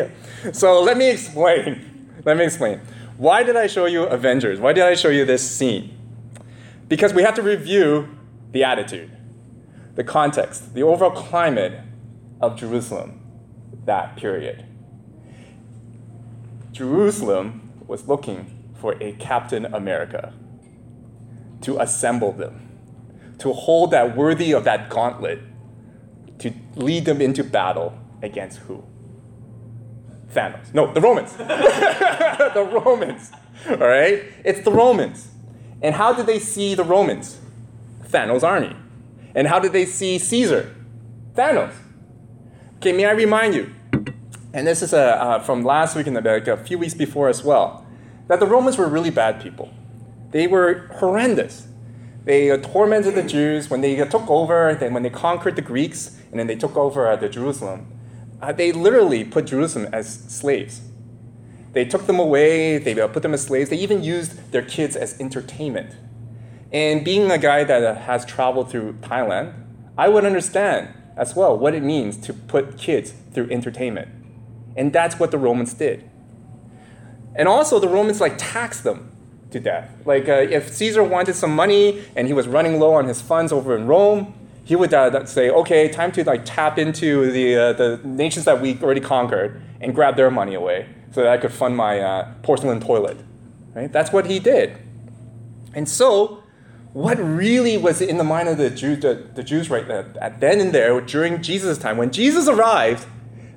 idea. So let me explain. Let me explain. Why did I show you Avengers? Why did I show you this scene? Because we have to review the attitude, the context, the overall climate of Jerusalem that period. Jerusalem was looking for a Captain America to assemble them, to hold that worthy of that gauntlet, to lead them into battle against who? Thanos. No, the Romans. the Romans. All right? It's the Romans. And how did they see the Romans? Thanos' army. And how did they see Caesar? Thanos. Okay, may I remind you, and this is a, uh, from last week the like a few weeks before as well, that the Romans were really bad people. They were horrendous. They uh, tormented the Jews when they uh, took over, then when they conquered the Greeks, and then they took over uh, the Jerusalem. Uh, they literally put Jerusalem as slaves. They took them away, they uh, put them as slaves, they even used their kids as entertainment. And being a guy that uh, has traveled through Thailand, I would understand as well what it means to put kids through entertainment. And that's what the Romans did. And also, the Romans like taxed them to death. Like, uh, if Caesar wanted some money and he was running low on his funds over in Rome, he would uh, say, okay, time to like tap into the, uh, the nations that we already conquered and grab their money away so that I could fund my uh, porcelain toilet. Right? That's what he did. And so, what really was in the mind of the, Jew, the, the Jews right then, then and there during Jesus' time, when Jesus arrived,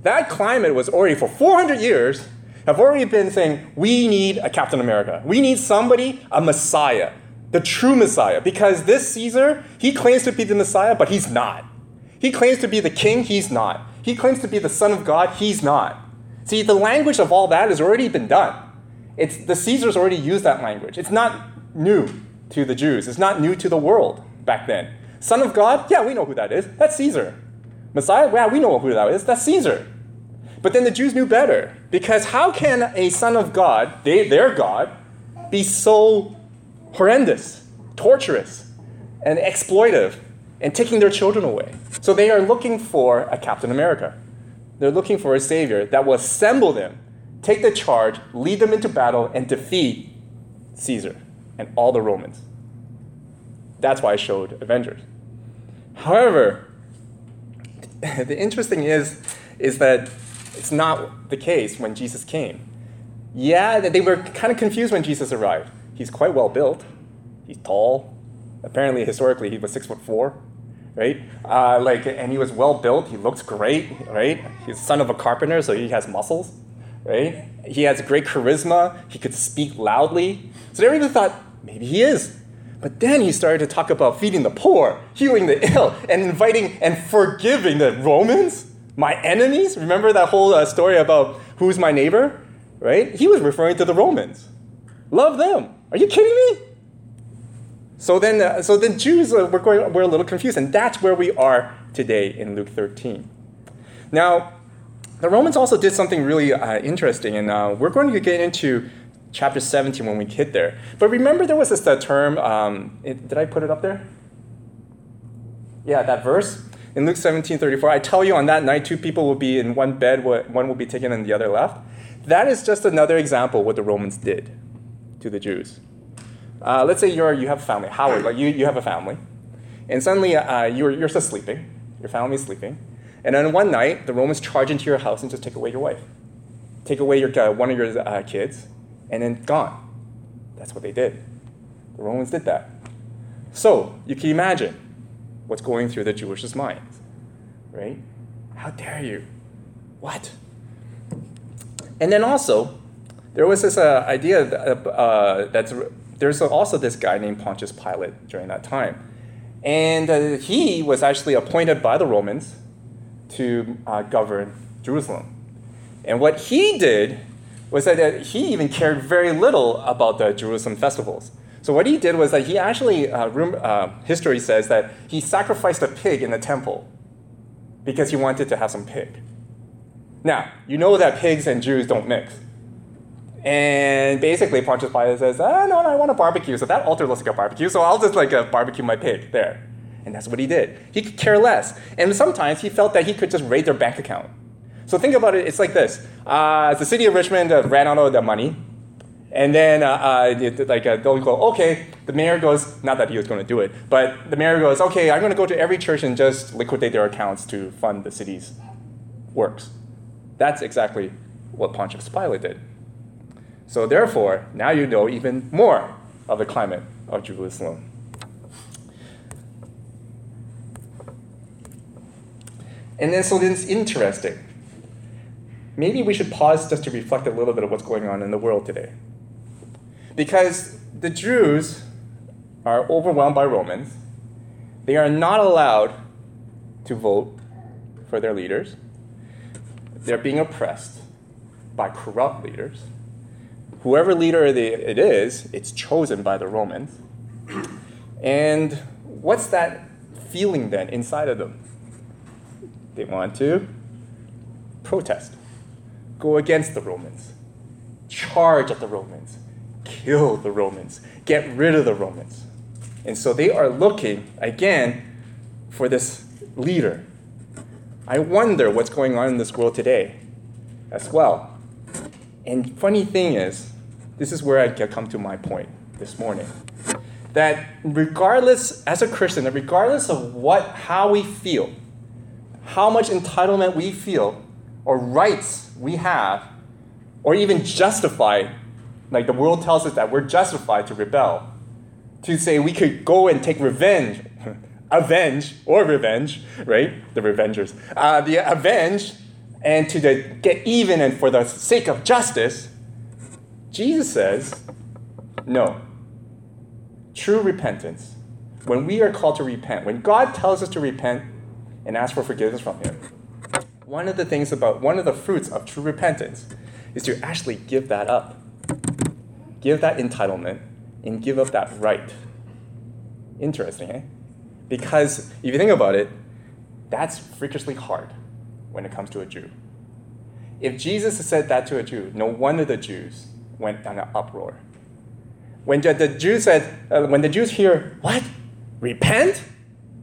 that climate was already for 400 years have already been saying, we need a Captain America. We need somebody, a Messiah, the true Messiah. Because this Caesar, he claims to be the Messiah, but he's not. He claims to be the king, he's not. He claims to be the Son of God, he's not. See, the language of all that has already been done. It's, the Caesars already used that language. It's not new to the Jews, it's not new to the world back then. Son of God, yeah, we know who that is. That's Caesar. Messiah, yeah, we know who that is. That's Caesar. But then the Jews knew better. Because how can a son of God, they, their God, be so horrendous, torturous, and exploitive, and taking their children away? So they are looking for a Captain America. They're looking for a savior that will assemble them, take the charge, lead them into battle, and defeat Caesar and all the Romans. That's why I showed Avengers. However, the interesting is, is that it's not the case when Jesus came. Yeah, they were kind of confused when Jesus arrived. He's quite well built. He's tall. Apparently, historically, he was six foot four, right? Uh, like, and he was well built. He looks great, right? He's son of a carpenter, so he has muscles, right? He has great charisma. He could speak loudly. So everybody thought maybe he is. But then he started to talk about feeding the poor, healing the ill, and inviting and forgiving the Romans my enemies? Remember that whole uh, story about who's my neighbor? Right? He was referring to the Romans. Love them. Are you kidding me? So then, uh, so then Jews uh, we're, going, we're a little confused, and that's where we are today in Luke 13. Now, the Romans also did something really uh, interesting, and uh, we're going to get into chapter 17 when we hit there. But remember, there was this uh, term. Um, it, did I put it up there? Yeah, that verse in Luke 17 34, I tell you on that night, two people will be in one bed, one will be taken and the other left. That is just another example what the Romans did to the Jews. Uh, let's say you're, you have a family, Howard, like you, you have a family, and suddenly uh, you're, you're just sleeping, your family's sleeping, and then one night the Romans charge into your house and just take away your wife, take away your, uh, one of your uh, kids, and then gone. That's what they did. The Romans did that. So you can imagine what's going through the Jewish's minds, right? How dare you? What? And then also, there was this uh, idea that, uh, that's there's also this guy named Pontius Pilate during that time, and uh, he was actually appointed by the Romans to uh, govern Jerusalem. And what he did was that he even cared very little about the Jerusalem festivals. So what he did was that he actually, uh, uh, history says that he sacrificed a pig in the temple because he wanted to have some pig. Now, you know that pigs and Jews don't mix. And basically, Pontius Pilate says, ah, no, no, I want a barbecue. So that altar looks like a barbecue, so I'll just like uh, barbecue my pig there. And that's what he did. He could care less. And sometimes he felt that he could just raid their bank account. So think about it, it's like this. uh, the city of Richmond uh, ran out of the money. And then, uh, uh, like, uh, they'll go, okay. The mayor goes, not that he was going to do it, but the mayor goes, okay, I'm going to go to every church and just liquidate their accounts to fund the city's works. That's exactly what Pontius Pilate did. So, therefore, now you know even more of the climate of Jerusalem. And then, so then it's interesting. Maybe we should pause just to reflect a little bit of what's going on in the world today. Because the Jews are overwhelmed by Romans, they are not allowed to vote for their leaders, they're being oppressed by corrupt leaders. Whoever leader it is, it's chosen by the Romans. And what's that feeling then inside of them? They want to protest, go against the Romans, charge at the Romans, kill the Romans, get rid of the Romans. And so they are looking again for this leader. I wonder what's going on in this world today as well. And funny thing is, this is where I come to my point this morning. That regardless, as a Christian, that regardless of what how we feel, how much entitlement we feel, or rights we have, or even justified, like the world tells us that we're justified to rebel, to say we could go and take revenge, avenge or revenge, right? The revengers, uh, the avenge, and to the, get even and for the sake of justice. Jesus says, no. True repentance, when we are called to repent, when God tells us to repent and ask for forgiveness from Him, one of the things about one of the fruits of true repentance is to actually give that up, give that entitlement, and give up that right. Interesting, eh? Because if you think about it, that's freakishly hard when it comes to a Jew. If Jesus said that to a Jew, no wonder the Jews went on an uproar. When the, the Jews said, uh, when the Jews hear, what? Repent?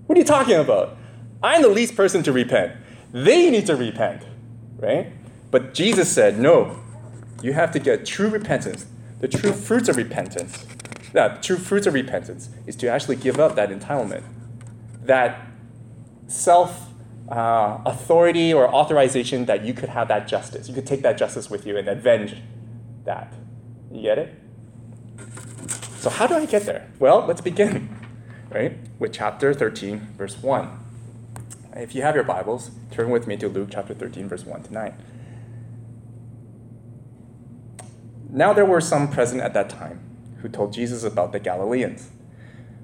What are you talking about? I'm the least person to repent. They need to repent, right? But Jesus said, no, you have to get true repentance. The true fruits of repentance, the true fruits of repentance is to actually give up that entitlement, that self uh, authority or authorization that you could have that justice. You could take that justice with you and avenge that. You get it? So, how do I get there? Well, let's begin, right, with chapter 13, verse 1. If you have your Bibles, turn with me to Luke chapter 13, verse 1 to 9. Now there were some present at that time who told Jesus about the Galileans,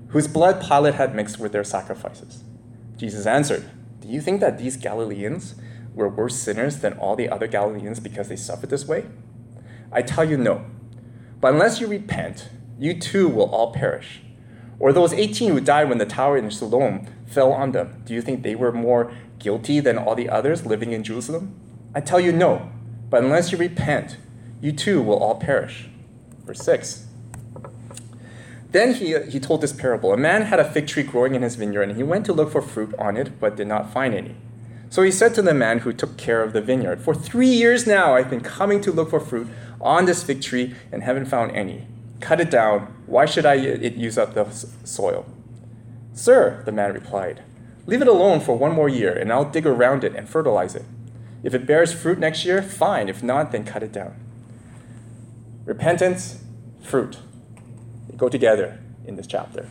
whose blood Pilate had mixed with their sacrifices. Jesus answered, Do you think that these Galileans were worse sinners than all the other Galileans because they suffered this way? I tell you, no. But unless you repent, you too will all perish. Or those 18 who died when the tower in Siloam fell on them, do you think they were more guilty than all the others living in Jerusalem? I tell you, no. But unless you repent, you too will all perish. Verse 6. Then he, he told this parable. A man had a fig tree growing in his vineyard, and he went to look for fruit on it, but did not find any. So he said to the man who took care of the vineyard, For three years now I've been coming to look for fruit on this fig tree and haven't found any. Cut it down. Why should I uh, it use up the soil? Sir, the man replied, Leave it alone for one more year, and I'll dig around it and fertilize it. If it bears fruit next year, fine. If not, then cut it down. Repentance, fruit. They go together in this chapter.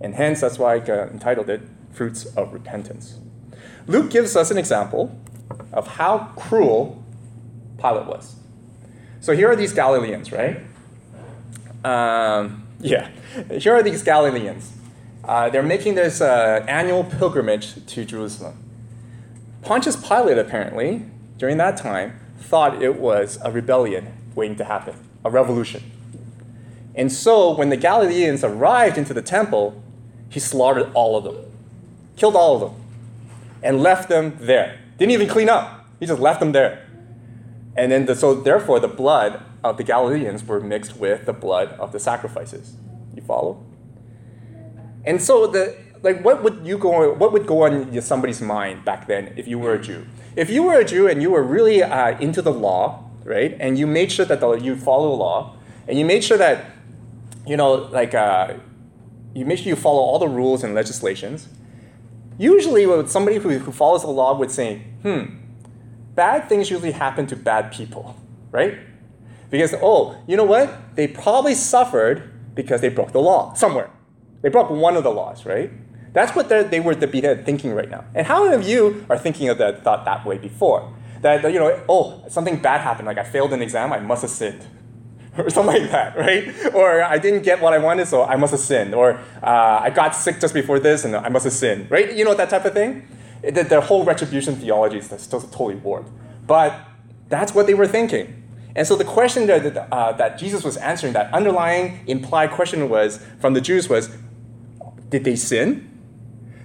And hence, that's why I uh, entitled it Fruits of Repentance. Luke gives us an example of how cruel Pilate was. So here are these Galileans, right? Um, yeah, here are these Galileans. Uh, they're making this uh, annual pilgrimage to Jerusalem. Pontius Pilate, apparently, during that time, thought it was a rebellion waiting to happen, a revolution. And so when the Galileans arrived into the temple, he slaughtered all of them, killed all of them, and left them there. Didn't even clean up, he just left them there. And then, the, so therefore, the blood of the Galileans were mixed with the blood of the sacrifices. You follow? And so the like what would you go what would go on somebody's mind back then if you were a Jew? If you were a Jew and you were really uh, into the law, right, and you made sure that the, you follow the law, and you made sure that, you know, like, uh, you make sure you follow all the rules and legislations, usually what somebody who, who follows the law would say, hmm, bad things usually happen to bad people, right? Because, oh, you know what? They probably suffered because they broke the law somewhere. They broke one of the laws, right? That's what they were be thinking right now. And how many of you are thinking of that thought that way before? That, you know, oh, something bad happened, like I failed an exam, I must have sinned. or something like that, right? Or I didn't get what I wanted, so I must have sinned. Or uh, I got sick just before this, and I must have sinned, right? You know that type of thing. The, the whole retribution theology is still totally warped. But that's what they were thinking. And so the question that, uh, that Jesus was answering, that underlying implied question was from the Jews was, did they sin?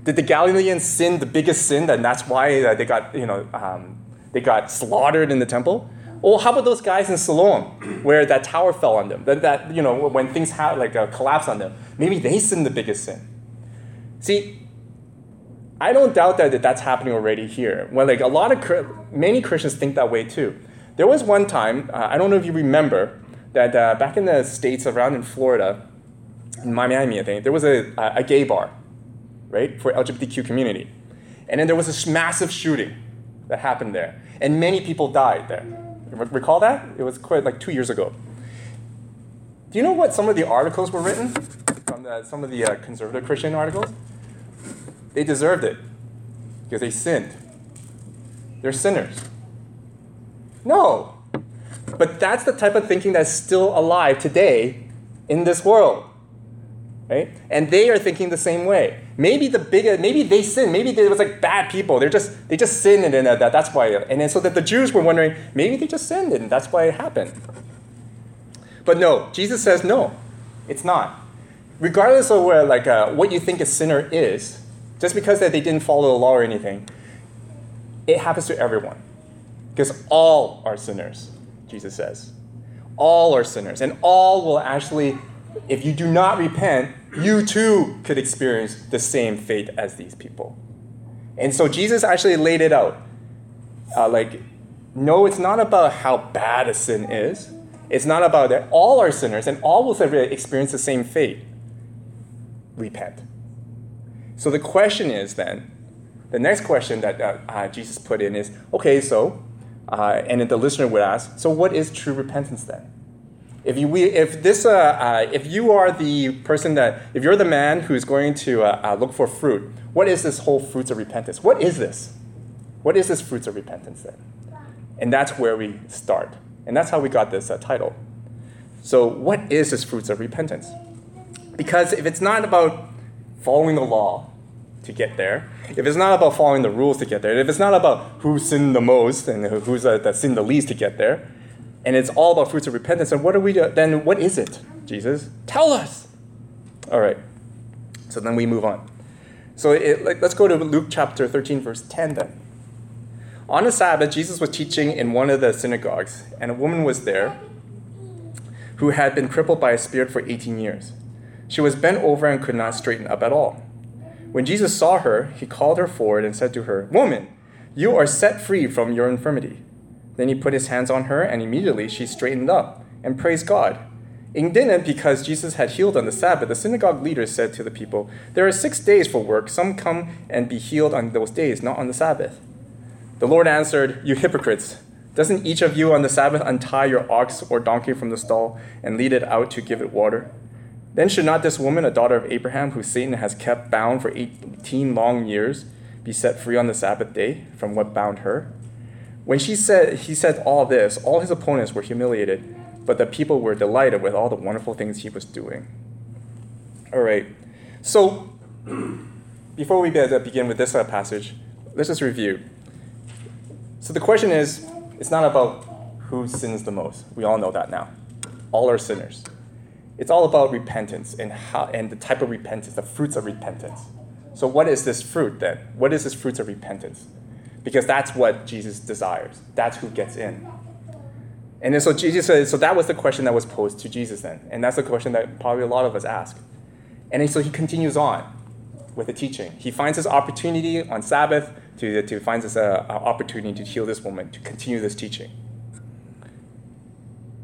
Did the Galileans sin the biggest sin, and that's why uh, they got you know um, they got slaughtered in the temple? Well, how about those guys in Siloam where that tower fell on them? That, that you know, when things had like a collapse on them, maybe they sinned the biggest sin. See, I don't doubt that, that that's happening already here. Well, like a lot of many Christians think that way too. There was one time, uh, I don't know if you remember, that uh, back in the states around in Florida, in Miami, I think, there was a, a gay bar, right, for LGBTQ community. And then there was this massive shooting that happened there. And many people died there. Recall that? It was quite like two years ago. Do you know what some of the articles were written from the, some of the uh, conservative Christian articles? They deserved it because they sinned. They're sinners. No. But that's the type of thinking that's still alive today in this world. Right? And they are thinking the same way. Maybe the bigger, maybe they sin. Maybe they was like bad people. They're just they just sinned, and that, that's why. And then so that the Jews were wondering, maybe they just sinned, and that's why it happened. But no, Jesus says no, it's not. Regardless of where, like uh, what you think a sinner is, just because that they didn't follow the law or anything, it happens to everyone, because all are sinners. Jesus says, all are sinners, and all will actually if you do not repent, you too could experience the same fate as these people. And so Jesus actually laid it out. Uh, like, no, it's not about how bad a sin is. It's not about that all are sinners and all will experience the same fate. Repent. So the question is then, the next question that uh, uh, Jesus put in is, okay, so, uh, and the listener would ask, so what is true repentance then? If you, we, if this, uh, uh, if you are the person that, if you're the man who's going to uh, look for fruit, what is this whole fruits of repentance? What is this? What is this fruits of repentance then? And that's where we start. And that's how we got this title. So, what is this fruits of repentance? Because if it's not about following the law to get there, if it's not about following the rules to get there, if it's not about who sinned the most and who's uh, that sinned the least to get there, and it's all about fruits of repentance. And what are we? Then what is it, Jesus? Tell us. All right. So then we move on. So it, like, let's go to Luke chapter 13, verse 10 then. On the Sabbath, Jesus was teaching in one of the synagogues, and a woman was there who had been crippled by a spirit for 18 years. She was bent over and could not straighten up at all. When Jesus saw her, he called her forward and said to her, Woman, you are set free from your infirmity. Then he put his hands on her, and immediately she straightened up and praised God. Indignant because Jesus had healed on the Sabbath, the synagogue leaders said to the people, There are six days for work. Some come and be healed on those days, not on the Sabbath. The Lord answered, You hypocrites! Doesn't each of you on the Sabbath untie your ox or donkey from the stall and lead it out to give it water? Then should not this woman, a daughter of Abraham, who Satan has kept bound for 18 long years, be set free on the Sabbath day from what bound her? When she said, he said all this, all his opponents were humiliated, but the people were delighted with all the wonderful things he was doing. All right, so before we begin with this uh, passage, let's just review. So the question is it's not about who sins the most. We all know that now. All are sinners. It's all about repentance and, how, and the type of repentance, the fruits of repentance. So, what is this fruit then? What is this fruits of repentance? because that's what Jesus desires. That's who gets in. And then so Jesus said, so that was the question that was posed to Jesus then. And that's the question that probably a lot of us ask. And then so he continues on. with the teaching. He finds this opportunity on Sabbath to, to find this uh, opportunity to heal this woman, to continue this teaching.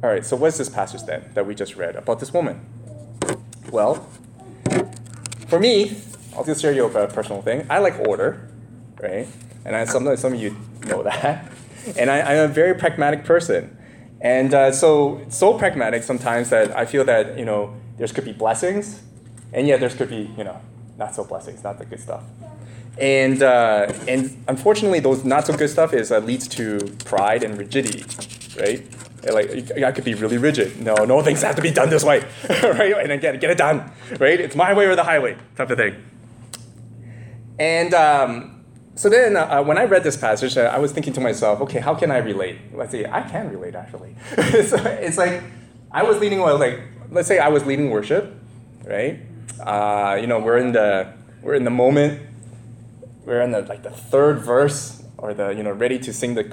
All right, so what's this passage then that we just read about this woman? Well, for me, I'll just share you a personal thing. I like order, right? And I, some, some of you know that. And I, I'm a very pragmatic person. And uh, so, so pragmatic sometimes that I feel that, you know, there could be blessings, and yet there could be, you know, not so blessings, not the good stuff. And, uh, and unfortunately, those not so good stuff is uh, leads to pride and rigidity, right? Like I could be really rigid. No, no things have to be done this way, right? And again, get it done, right? It's my way or the highway, type of thing. And um, so then, uh, when I read this passage, I was thinking to myself, okay, how can I relate? Let's see, I can relate actually. it's, it's like I was leading, like let's say I was leading worship, right? Uh, you know, we're in the we're in the moment. We're in the like the third verse, or the you know ready to sing the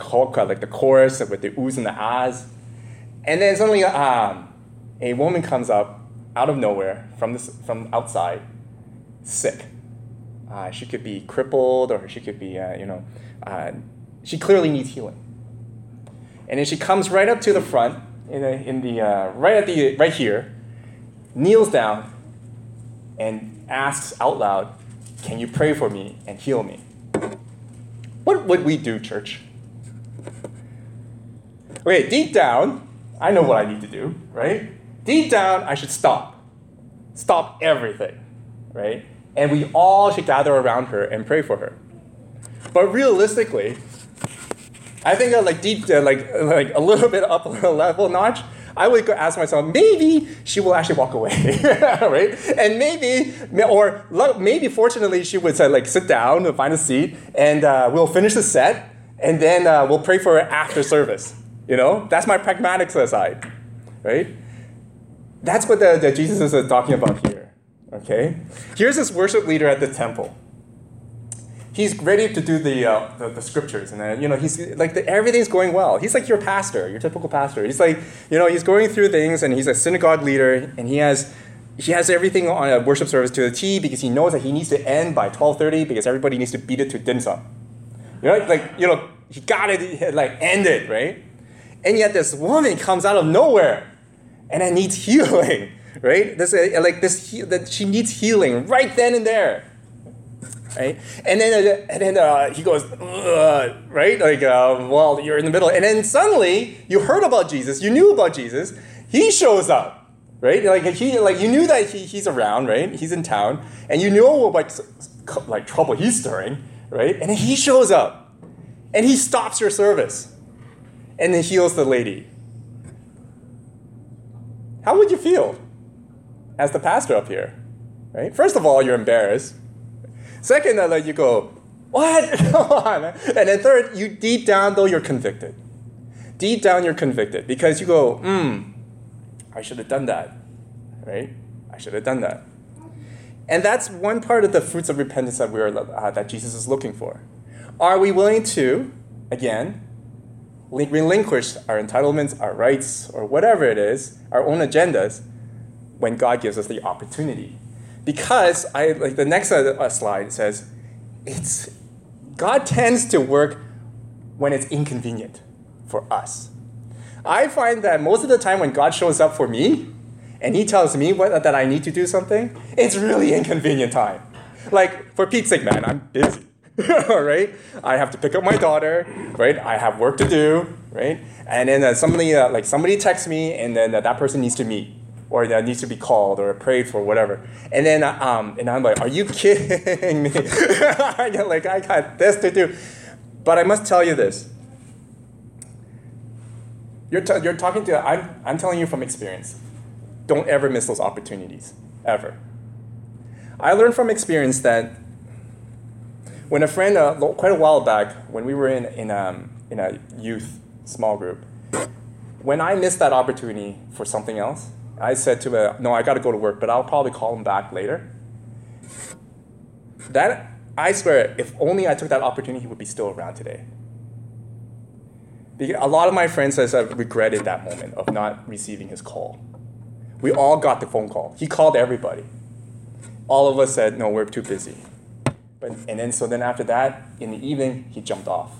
like the chorus with the oohs and the ahs, and then suddenly um, a woman comes up out of nowhere from this from outside, sick. Uh, she could be crippled, or she could be uh, you know, uh, she clearly needs healing. And then she comes right up to the front in the, in the uh, right at the right here, kneels down, and asks out loud, "Can you pray for me and heal me?" What would we do, church? Okay, deep down, I know what I need to do, right? Deep down, I should stop. Stop everything, right? And we all should gather around her and pray for her. But realistically, I think like deep, uh, like like a little bit up a level notch. I would go ask myself, maybe she will actually walk away, right? And maybe, or maybe fortunately, she would say, like sit down and find a seat, and uh, we'll finish the set, and then uh, we'll pray for her after service. You know, that's my pragmatic side, right? That's what the, the Jesus is uh, talking about here. Okay, here's this worship leader at the temple he's ready to do the, uh, the, the, scriptures and then, you know he's like the, everything's going well he's like your pastor your typical pastor he's like you know he's going through things and he's a synagogue leader and he has he has everything on a worship service to the T because he knows that he needs to end by 12:30 because everybody needs to beat it to dim sum. You know, like you know, he got it like end it, right? And yet this woman comes out of nowhere and it needs healing, right? This like this that she needs healing right then and there right? And then uh, and then uh, he goes, right? Like, uh, well, you're in the middle, and then suddenly you heard about Jesus, you knew about Jesus. He shows up, right? Like he, like you knew that he, he's around, right? He's in town, and you know what like trouble he's stirring, right? And then he shows up, and he stops your service, and then heals the lady. How would you feel as the pastor up here? Right? First of all, you're embarrassed Second, I let you go, what? Come on. And then third, you deep down, though, you're convicted. Deep down, you're convicted because you go, hmm, I should have done that, right? I should have done that. And that's one part of the fruits of repentance that, we're, uh, that Jesus is looking for. Are we willing to, again, relinquish our entitlements, our rights, or whatever it is, our own agendas, when God gives us the opportunity? because I like the next uh, slide says it's God tends to work when it's inconvenient for us. I find that most of the time when God shows up for me and he tells me what, that I need to do something, it's really inconvenient time. Like for Pete's sake, man, I'm busy. right? I have to pick up my daughter, right? I have work to do, right? And then uh, somebody uh, like somebody texts me, and then uh, that person needs to meet or that needs to be called or prayed for, whatever. And then, um, and I'm like, are you kidding me? like, I got this to do. But I must tell you this. You're, t- you're talking to, I'm, I'm telling you from experience. Don't ever miss those opportunities, ever. I learned from experience that when a friend, uh, quite a while back, when we were in, in, um, in a youth small group, when I missed that opportunity for something else, I said to him, no, I got to go to work, but I'll probably call him back later. That, I swear, if only I took that opportunity, he would be still around today. A lot of my friends has regretted that moment of not receiving his call. We all got the phone call. He called everybody. All of us said, no, we're too busy. But, and then, so then after that, in the evening, he jumped off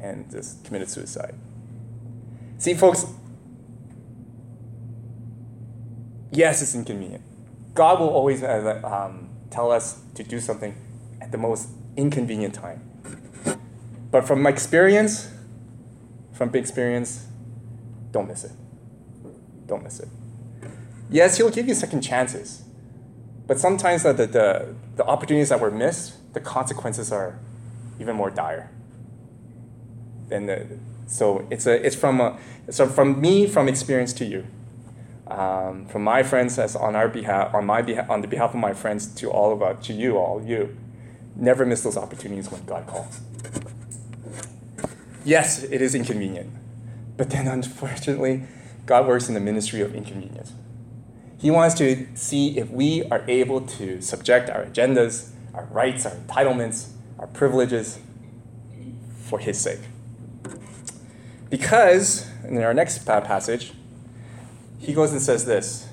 and just committed suicide. See, folks, yes, it's inconvenient. God will always uh, um, tell us to do something at the most inconvenient time. But from my experience, from big experience, don't miss it. Don't miss it. Yes, he'll give you second chances. But sometimes the, the, the opportunities that were missed, the consequences are even more dire. Than the, so it's, a, it's from, a, so from me, from experience to you. Um, from my friends as on our behalf, on my behalf, on the behalf of my friends to all of us, to you, all you, never miss those opportunities when God calls. Yes, it is inconvenient, but then unfortunately, God works in the ministry of inconvenience. He wants to see if we are able to subject our agendas, our rights, our entitlements, our privileges for His sake. Because, in our next passage, he goes and says this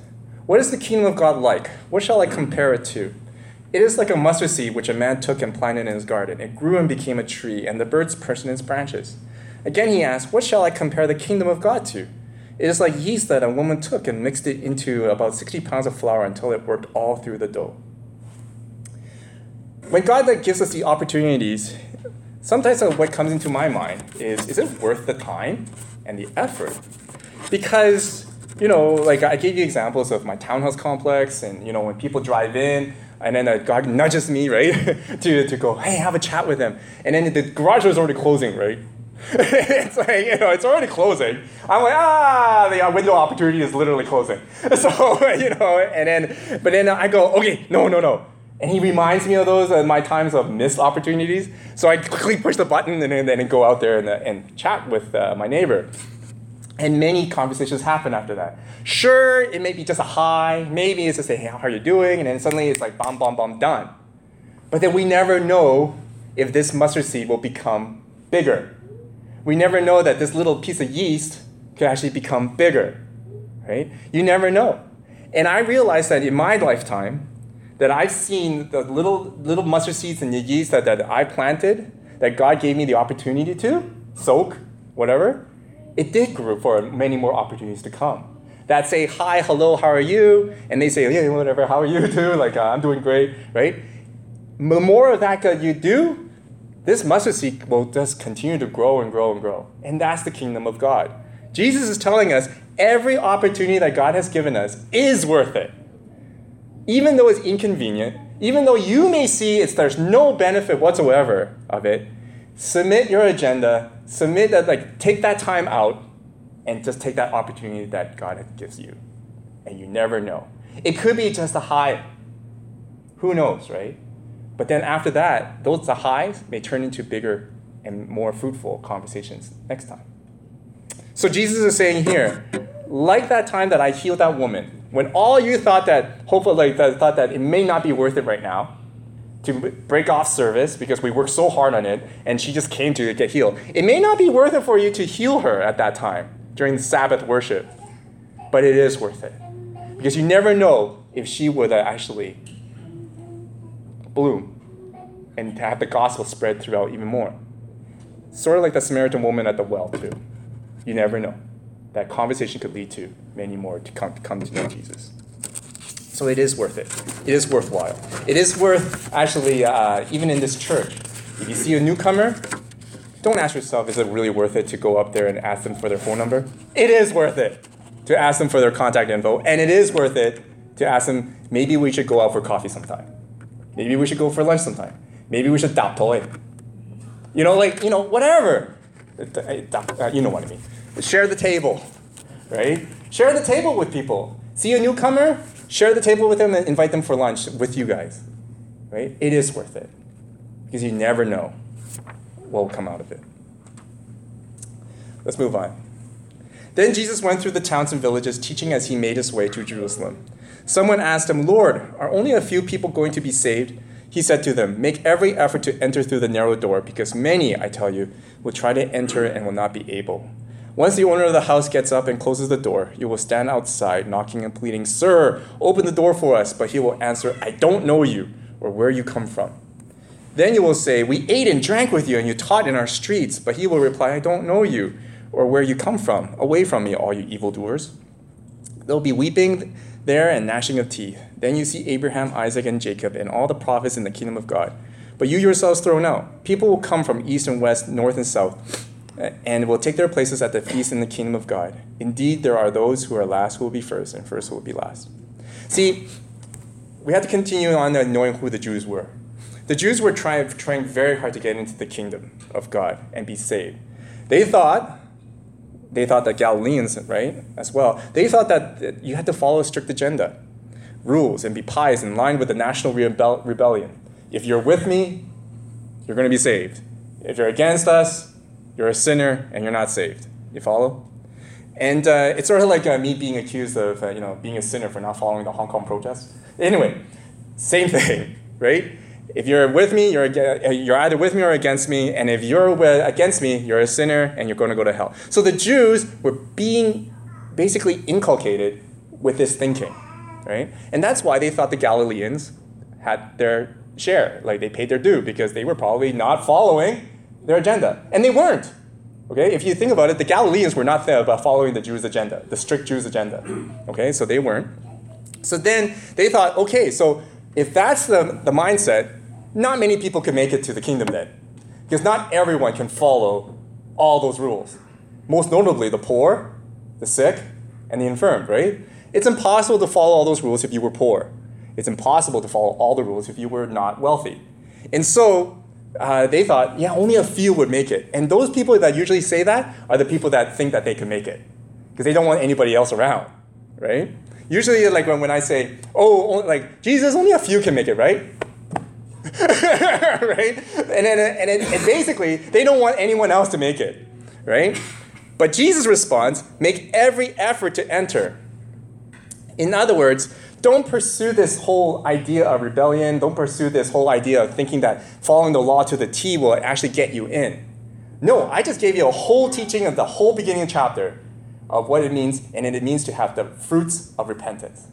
What is the kingdom of God like? What shall I compare it to? It is like a mustard seed which a man took and planted in his garden. It grew and became a tree, and the birds perched in its branches. Again he asks, What shall I compare the kingdom of God to? It is like yeast that a woman took and mixed it into about 60 pounds of flour until it worked all through the dough. When God like, gives us the opportunities, sometimes what comes into my mind is is it worth the time and the effort? Because, you know, like I gave you examples of my townhouse complex, and, you know, when people drive in, and then uh, God nudges me, right, to, to go, hey, have a chat with them. And then the garage was already closing, right? it's like, you know, it's already closing. I'm like, ah, the uh, window opportunity is literally closing. So, you know, and then, but then I go, okay, no, no, no. And he reminds me of those uh, my times of missed opportunities. So I quickly push the button and then, go out there and, uh, and chat with uh, my neighbor. And many conversations happen after that. Sure, it may be just a hi, maybe it's just a hey, how are you doing? And then suddenly it's like bomb, bomb, bomb, done. But then we never know if this mustard seed will become bigger we never know that this little piece of yeast could actually become bigger, right? You never know. And I realized that in my lifetime, that I've seen the little little mustard seeds and the yeast that, that I planted, that God gave me the opportunity to soak, whatever, it did grow for many more opportunities to come. That say hi, hello, how are you? And they say, yeah, whatever, how are you too? Like, uh, I'm doing great, right? The more of that you do, this mustard seed will just continue to grow and grow and grow. And that's the kingdom of God. Jesus is telling us every opportunity that God has given us is worth it. Even though it's inconvenient, even though you may see it's, there's no benefit whatsoever of it, submit your agenda, submit that, like, take that time out and just take that opportunity that God gives you. And you never know. It could be just a high. Who knows, right? But then after that, those the highs may turn into bigger and more fruitful conversations next time. So Jesus is saying here, like that time that I healed that woman, when all you thought that hopefully like that, thought that it may not be worth it right now to break off service because we worked so hard on it and she just came to get healed. It may not be worth it for you to heal her at that time during the Sabbath worship, but it is worth it because you never know if she would actually bloom and to have the gospel spread throughout even more. Sort of like the Samaritan woman at the well, too. You never know. That conversation could lead to many more to come, to come to know Jesus. So it is worth it. It is worthwhile. It is worth, actually, uh, even in this church, if you see a newcomer, don't ask yourself, is it really worth it to go up there and ask them for their phone number? It is worth it to ask them for their contact info, and it is worth it to ask them, maybe we should go out for coffee sometime. Maybe we should go for lunch sometime. Maybe we should toy. You know, like, you know, whatever. You know what I mean. Share the table, right? Share the table with people. See a newcomer, share the table with them and invite them for lunch with you guys, right? It is worth it because you never know what will come out of it. Let's move on. Then Jesus went through the towns and villages, teaching as he made his way to Jerusalem. Someone asked him, Lord, are only a few people going to be saved? He said to them, Make every effort to enter through the narrow door, because many, I tell you, will try to enter and will not be able. Once the owner of the house gets up and closes the door, you will stand outside, knocking and pleading, Sir, open the door for us. But he will answer, I don't know you or where you come from. Then you will say, We ate and drank with you, and you taught in our streets. But he will reply, I don't know you, or where you come from. Away from me, all you evildoers. There'll be weeping there and gnashing of teeth. Then you see Abraham, Isaac, and Jacob, and all the prophets in the kingdom of God. But you yourselves thrown out. People will come from east and west, north and south, eh, and will take their places at the feast in the kingdom of God. Indeed, there are those who are last who will be first, and first who will be last. See, we have to continue on knowing who the Jews were. The Jews were trying, trying very hard to get into the kingdom of God and be saved. They thought, they thought that Galileans, right, as well, they thought that you had to follow a strict agenda, rules, and be pious in line with the national rebel- rebellion. If you're with me, you're going to be saved. If you're against us, you're a sinner and you're not saved. You follow? And uh, it's sort of like uh, me being accused of, uh, you know, being a sinner for not following the Hong Kong protests. Anyway, same thing, right? If you're with me, you're, uh, you're either with me or against me. And if you're against me, you're a sinner and you're going to go to hell. So the Jews were being basically inculcated with this thinking, right? And that's why they thought the Galileans had their share. Like they paid their due because they were probably not following their agenda. And they weren't. Okay, if you think about it, the Galileans were not there about following the Jews' agenda, the strict Jews' agenda. Okay, so they weren't. So then they thought, okay, so if that's the, the mindset, not many people can make it to the kingdom then. Because not everyone can follow all those rules. Most notably, the poor, the sick, and the infirm, right? It's impossible to follow all those rules if you were poor. It's impossible to follow all the rules if you were not wealthy. And so uh, they thought, yeah, only a few would make it. And those people that usually say that are the people that think that they can make it because they don't want anybody else around, right? Usually, like when, when I say, oh, like Jesus, only a few can make it, right? right? And then and, and, and basically, they don't want anyone else to make it, right? But Jesus responds, make every effort to enter. In other words, don't pursue this whole idea of rebellion. Don't pursue this whole idea of thinking that following the law to the T will actually get you in. No, I just gave you a whole teaching of the whole beginning chapter of what it means, and it means to have the fruits of repentance.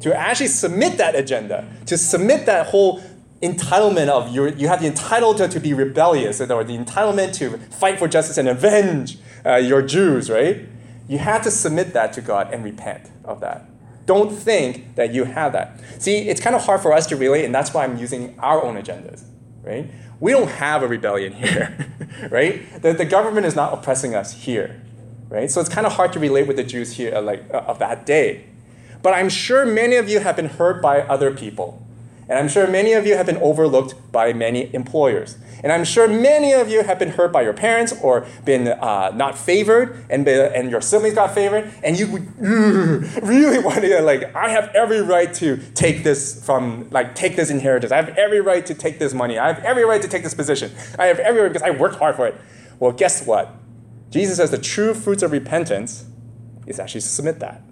To actually submit that agenda, to submit that whole entitlement of your, you have the entitlement to be rebellious, or the entitlement to fight for justice and avenge uh, your Jews, right? You have to submit that to God and repent of that. Don't think that you have that. See, it's kind of hard for us to relate, and that's why I'm using our own agendas, right? We don't have a rebellion here, right? The, the government is not oppressing us here, right? So it's kind of hard to relate with the Jews here, uh, like uh, of that day. But I'm sure many of you have been hurt by other people. And I'm sure many of you have been overlooked by many employers. And I'm sure many of you have been hurt by your parents or been uh, not favored, and, and your siblings got favored, and you really want to, like, I have every right to take this from, like, take this inheritance. I have every right to take this money. I have every right to take this position. I have every right because I worked hard for it. Well, guess what? Jesus says the true fruits of repentance is actually to submit that,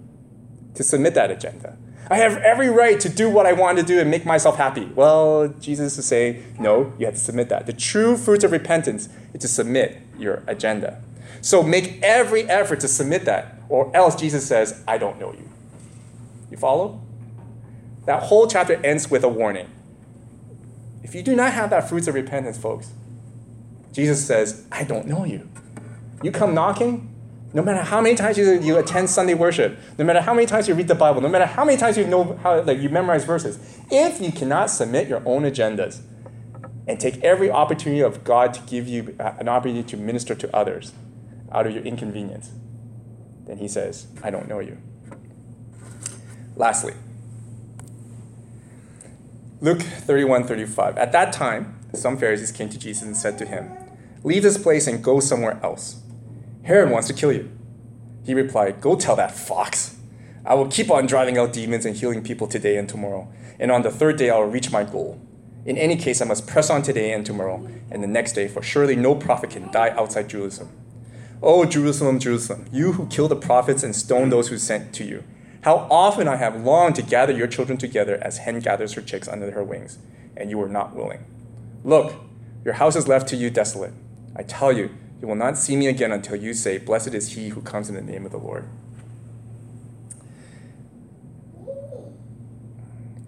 to submit that agenda. I have every right to do what I want to do and make myself happy. Well, Jesus is saying, no, you have to submit that. The true fruits of repentance is to submit your agenda. So make every effort to submit that, or else Jesus says, I don't know you. You follow? That whole chapter ends with a warning. If you do not have that fruits of repentance, folks, Jesus says, I don't know you. You come knocking, no matter how many times you, you attend Sunday worship, no matter how many times you read the Bible, no matter how many times you know how like you memorize verses, if you cannot submit your own agendas and take every opportunity of God to give you an opportunity to minister to others out of your inconvenience, then he says, I don't know you. Lastly, Luke 31 35. At that time, some Pharisees came to Jesus and said to him, Leave this place and go somewhere else Herod wants to kill you. He replied, Go tell that fox. I will keep on driving out demons and healing people today and tomorrow, and on the third day I will reach my goal. In any case, I must press on today and tomorrow and the next day, for surely no prophet can die outside Jerusalem. O Jerusalem, Jerusalem, you who kill the prophets and stone those who sent to you. How often I have longed to gather your children together as hen gathers her chicks under her wings, and you were not willing. Look, your house is left to you desolate. I tell you, you will not see me again until you say, Blessed is he who comes in the name of the Lord.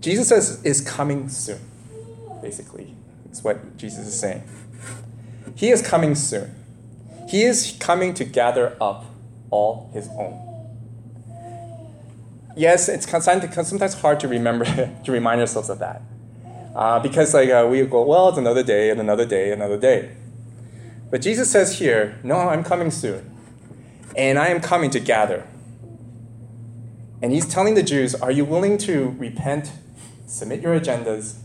Jesus says, is coming soon, basically. is what Jesus is saying. He is coming soon. He is coming to gather up all his own. Yes, it's sometimes hard to remember to remind ourselves of that, uh, because like uh, we go, well, it's another day and another day, another day. But Jesus says here, no, I'm coming soon, and I am coming to gather. And he's telling the Jews, are you willing to repent, submit your agendas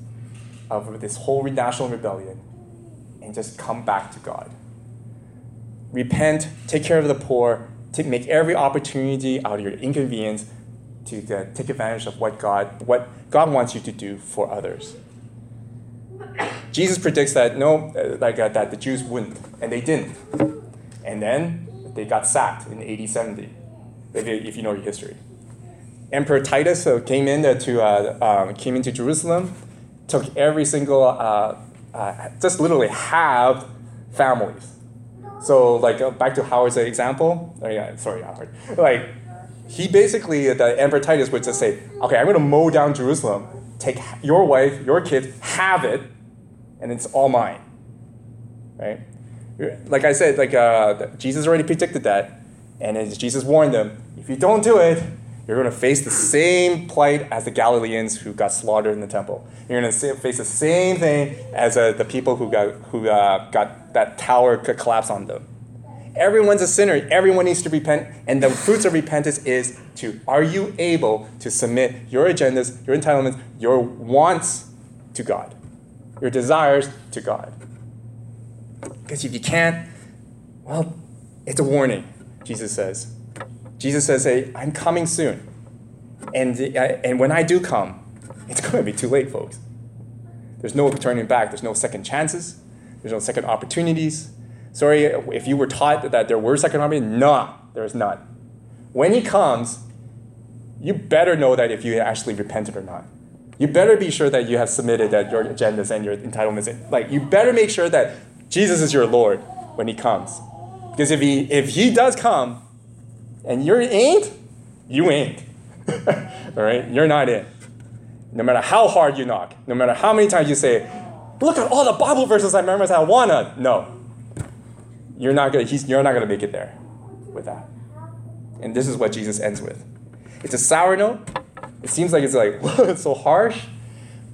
of this whole national rebellion, and just come back to God? repent, take care of the poor, to make every opportunity out of your inconvenience to uh, take advantage of what God, what God wants you to do for others. Jesus predicts that no, uh, like uh, that the Jews wouldn't, and they didn't. And then they got sacked in AD 70, if you, if you know your history. Emperor Titus uh, came in to uh, um, came into Jerusalem, took every single, uh, just literally halved families so like uh, back to Howard's example. Oh, yeah, sorry, Howard. Like he basically the Emperor Titus would just say, okay, I'm gonna mow down Jerusalem, take your wife, your kids, have it, and it's all mine. Right? Like I said, like uh, Jesus already predicted that, and as Jesus warned them, if you don't do it, you're going to face the same plight as the Galileans who got slaughtered in the temple. You're going to face the same thing as uh, the people who got who uh, got that tower could collapse on them. Everyone's a sinner. Everyone needs to repent, and the fruits of repentance is to are you able to submit your agendas, your entitlements, your wants to God, your desires to God. Because if you can't, well, it's a warning. Jesus says. Jesus says, hey, I'm coming soon. And, uh, and when I do come, it's going to be too late, folks. There's no turning back. There's no second chances. There's no second opportunities. Sorry if you were taught that there were second opportunities. No, there's none. When he comes, you better know that if you actually repented or not. You better be sure that you have submitted that your agendas and your entitlements. Like you better make sure that Jesus is your Lord when he comes. Because if he if he does come, and you ain't, you ain't. all right? You're not in. No matter how hard you knock, no matter how many times you say, look at all the Bible verses I memorized, I wanna. No. You're not gonna, he's, you're not gonna make it there with that. And this is what Jesus ends with. It's a sour note. It seems like it's like, it's so harsh.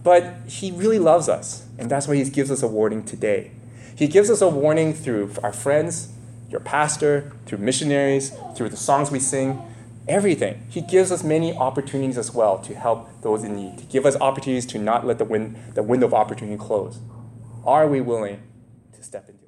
But he really loves us. And that's why he gives us a warning today. He gives us a warning through our friends, your pastor, through missionaries, through the songs we sing, everything. He gives us many opportunities as well to help those in need, to give us opportunities to not let the, win- the window of opportunity close. Are we willing to step into